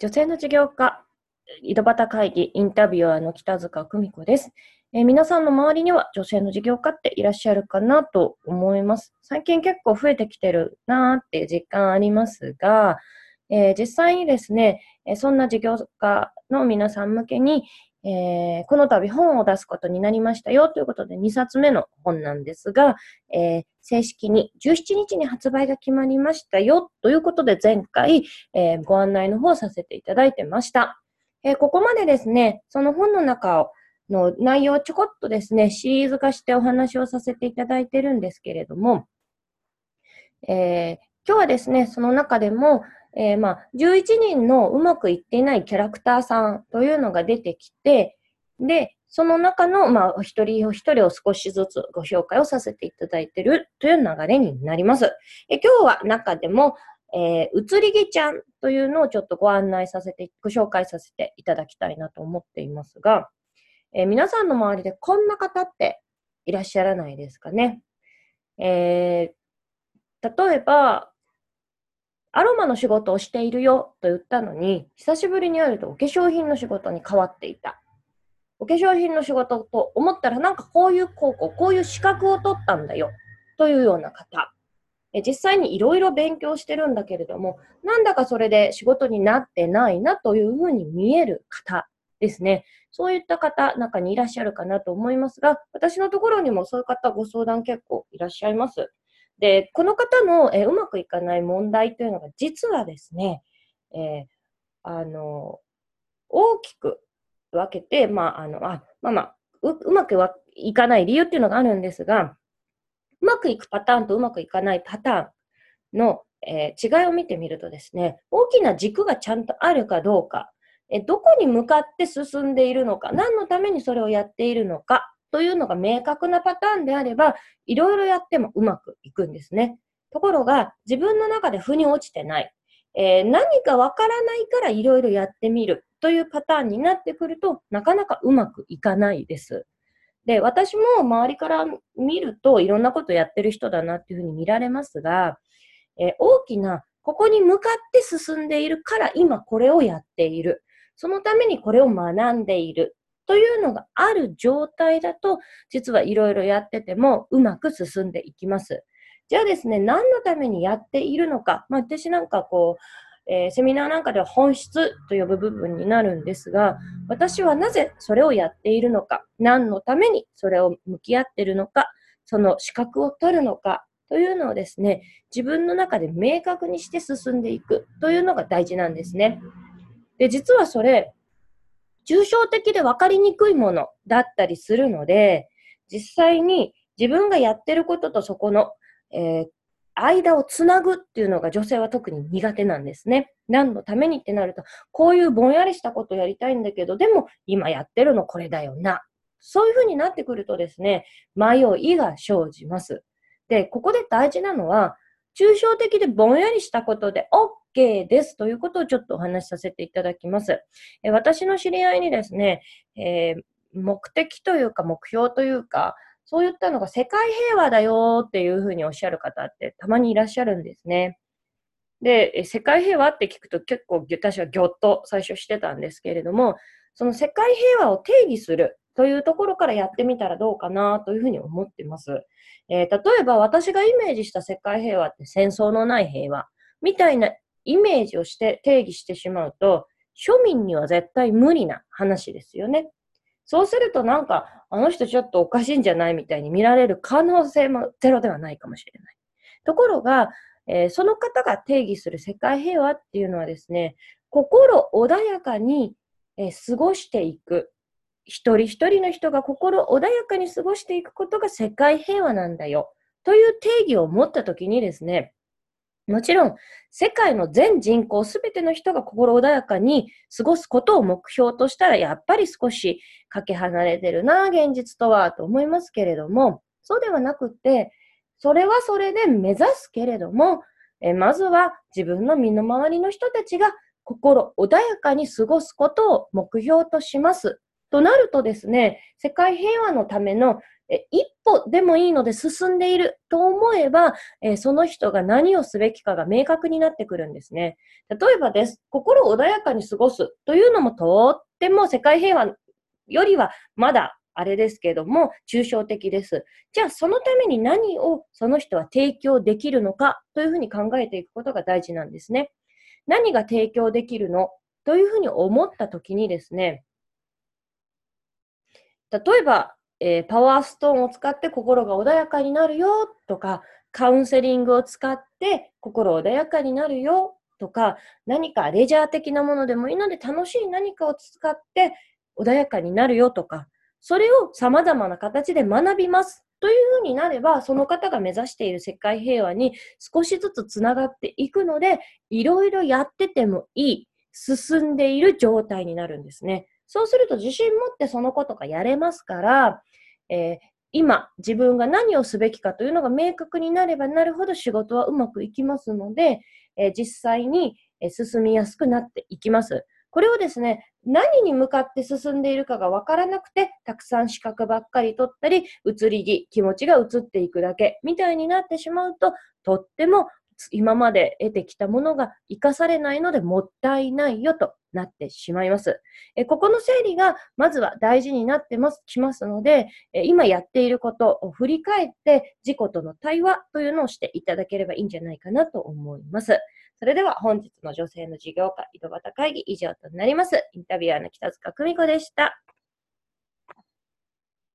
女性の事業家、井戸端会議インタビュアーの北塚久美子です、えー、皆さんの周りには女性の事業家っていらっしゃるかなと思います。最近結構増えてきてるなーっていう実感ありますが、えー、実際にですね、えそんな事業家の皆さん向けに、えー、この度本を出すことになりましたよということで2冊目の本なんですが、えー、正式に17日に発売が決まりましたよということで前回、えー、ご案内の方させていただいてました。えここまでですね、その本の中をの内容をちょこっとですね、シリーズ化してお話をさせていただいてるんですけれども、え今日はですね、その中でも、えー、まあ、11人のうまくいっていないキャラクターさんというのが出てきて、で、その中の、まあ、お一人お一人を少しずつご紹介をさせていただいているという流れになります。え今日は中でも、えー、移り気ちゃんというのをちょっとご案内させて、ご紹介させていただきたいなと思っていますが、えー、皆さんの周りでこんな方っていらっしゃらないですかね？えー、例えば、アロマの仕事をしているよと言ったのに、久しぶりに会うとお化粧品の仕事に変わっていた。お化粧品の仕事と思ったらなんかこういう高校、こういう資格を取ったんだよというような方。実際にいろいろ勉強してるんだけれども、なんだかそれで仕事になってないなというふうに見える方ですね。そういった方、中にいらっしゃるかなと思いますが、私のところにもそういう方ご相談結構いらっしゃいます。で、この方の、えー、うまくいかない問題というのが、実はですね、えー、あの、大きく分けて、まあ、あの、あ、まあまあ、ううまくいかない理由っていうのがあるんですが、うまくいくパターンとうまくいかないパターンの、えー、違いを見てみるとですね、大きな軸がちゃんとあるかどうか、えどこに向かって進んでいるのか、何のためにそれをやっているのか、というのが明確なパターンであれば、いろいろやってもうまくいくんですね。ところが、自分の中で腑に落ちてない。えー、何かわからないからいろいろやってみるというパターンになってくるとなかなかうまくいかないです。で、私も周りから見るといろんなことやってる人だなっていうふうに見られますが、えー、大きなここに向かって進んでいるから今これをやっている。そのためにこれを学んでいる。というのがある状態だと、実はいろいろやっててもうまく進んでいきます。じゃあですね、何のためにやっているのか、まあ、私なんかこう、えー、セミナーなんかでは本質と呼ぶ部分になるんですが、私はなぜそれをやっているのか、何のためにそれを向き合っているのか、その資格を取るのかというのをですね、自分の中で明確にして進んでいくというのが大事なんですね。で、実はそれ、抽象的で分かりにくいものだったりするので、実際に自分がやってることとそこの、えー、間をつなぐっていうのが女性は特に苦手なんですね。何のためにってなると、こういうぼんやりしたことやりたいんだけど、でも今やってるのこれだよな。そういうふうになってくるとですね、迷いが生じます。で、ここで大事なのは、抽象的でぼんやりしたことで OK ですということをちょっとお話しさせていただきます。え私の知り合いにですね、えー、目的というか目標というか、そういったのが世界平和だよっていうふうにおっしゃる方ってたまにいらっしゃるんですね。で、世界平和って聞くと結構私はぎょっと最初してたんですけれども、その世界平和を定義するというところからやってみたらどうかなというふうに思ってます。えー、例えば私がイメージした世界平和って戦争のない平和みたいなイメージをして定義してしまうと、庶民には絶対無理な話ですよね。そうするとなんか、あの人ちょっとおかしいんじゃないみたいに見られる可能性もゼロではないかもしれない。ところが、えー、その方が定義する世界平和っていうのはですね、心穏やかに、えー、過ごしていく一人一人の人が心穏やかに過ごしていくことが世界平和なんだよ。という定義を持ったときにですね、もちろん、世界の全人口すべての人が心穏やかに過ごすことを目標としたら、やっぱり少しかけ離れてるな、現実とは、と思いますけれども、そうではなくて、それはそれで目指すけれども、えまずは自分の身の回りの人たちが心穏やかに過ごすことを目標とします。となるとですね、世界平和のための一歩でもいいので進んでいると思えば、えその人が何をすべきかが明確になってくるんですね。例えばです。心を穏やかに過ごすというのもとっても世界平和よりはまだあれですけども、抽象的です。じゃあ、そのために何をその人は提供できるのかというふうに考えていくことが大事なんですね。何が提供できるのというふうに思ったときにですね、例えば、えー、パワーストーンを使って心が穏やかになるよとか、カウンセリングを使って心穏やかになるよとか、何かレジャー的なものでもいいので楽しい何かを使って穏やかになるよとか、それを様々な形で学びます。というふうになれば、その方が目指している世界平和に少しずつつながっていくので、いろいろやっててもいい、進んでいる状態になるんですね。そうすると自信持ってそのことがやれますから、えー、今自分が何をすべきかというのが明確になればなるほど仕事はうまくいきますので、えー、実際に進みやすくなっていきます。これをですね、何に向かって進んでいるかがわからなくて、たくさん資格ばっかり取ったり、移り気、気持ちが移っていくだけ、みたいになってしまうと、とっても今まで得てきたものが活かされないのでもったいないよとなってしまいます。えここの整理がまずは大事になってます、きますので、え今やっていることを振り返って自己との対話というのをしていただければいいんじゃないかなと思います。それでは本日の女性の事業家、井戸端会議以上となります。インタビュアーの北塚久美子でした。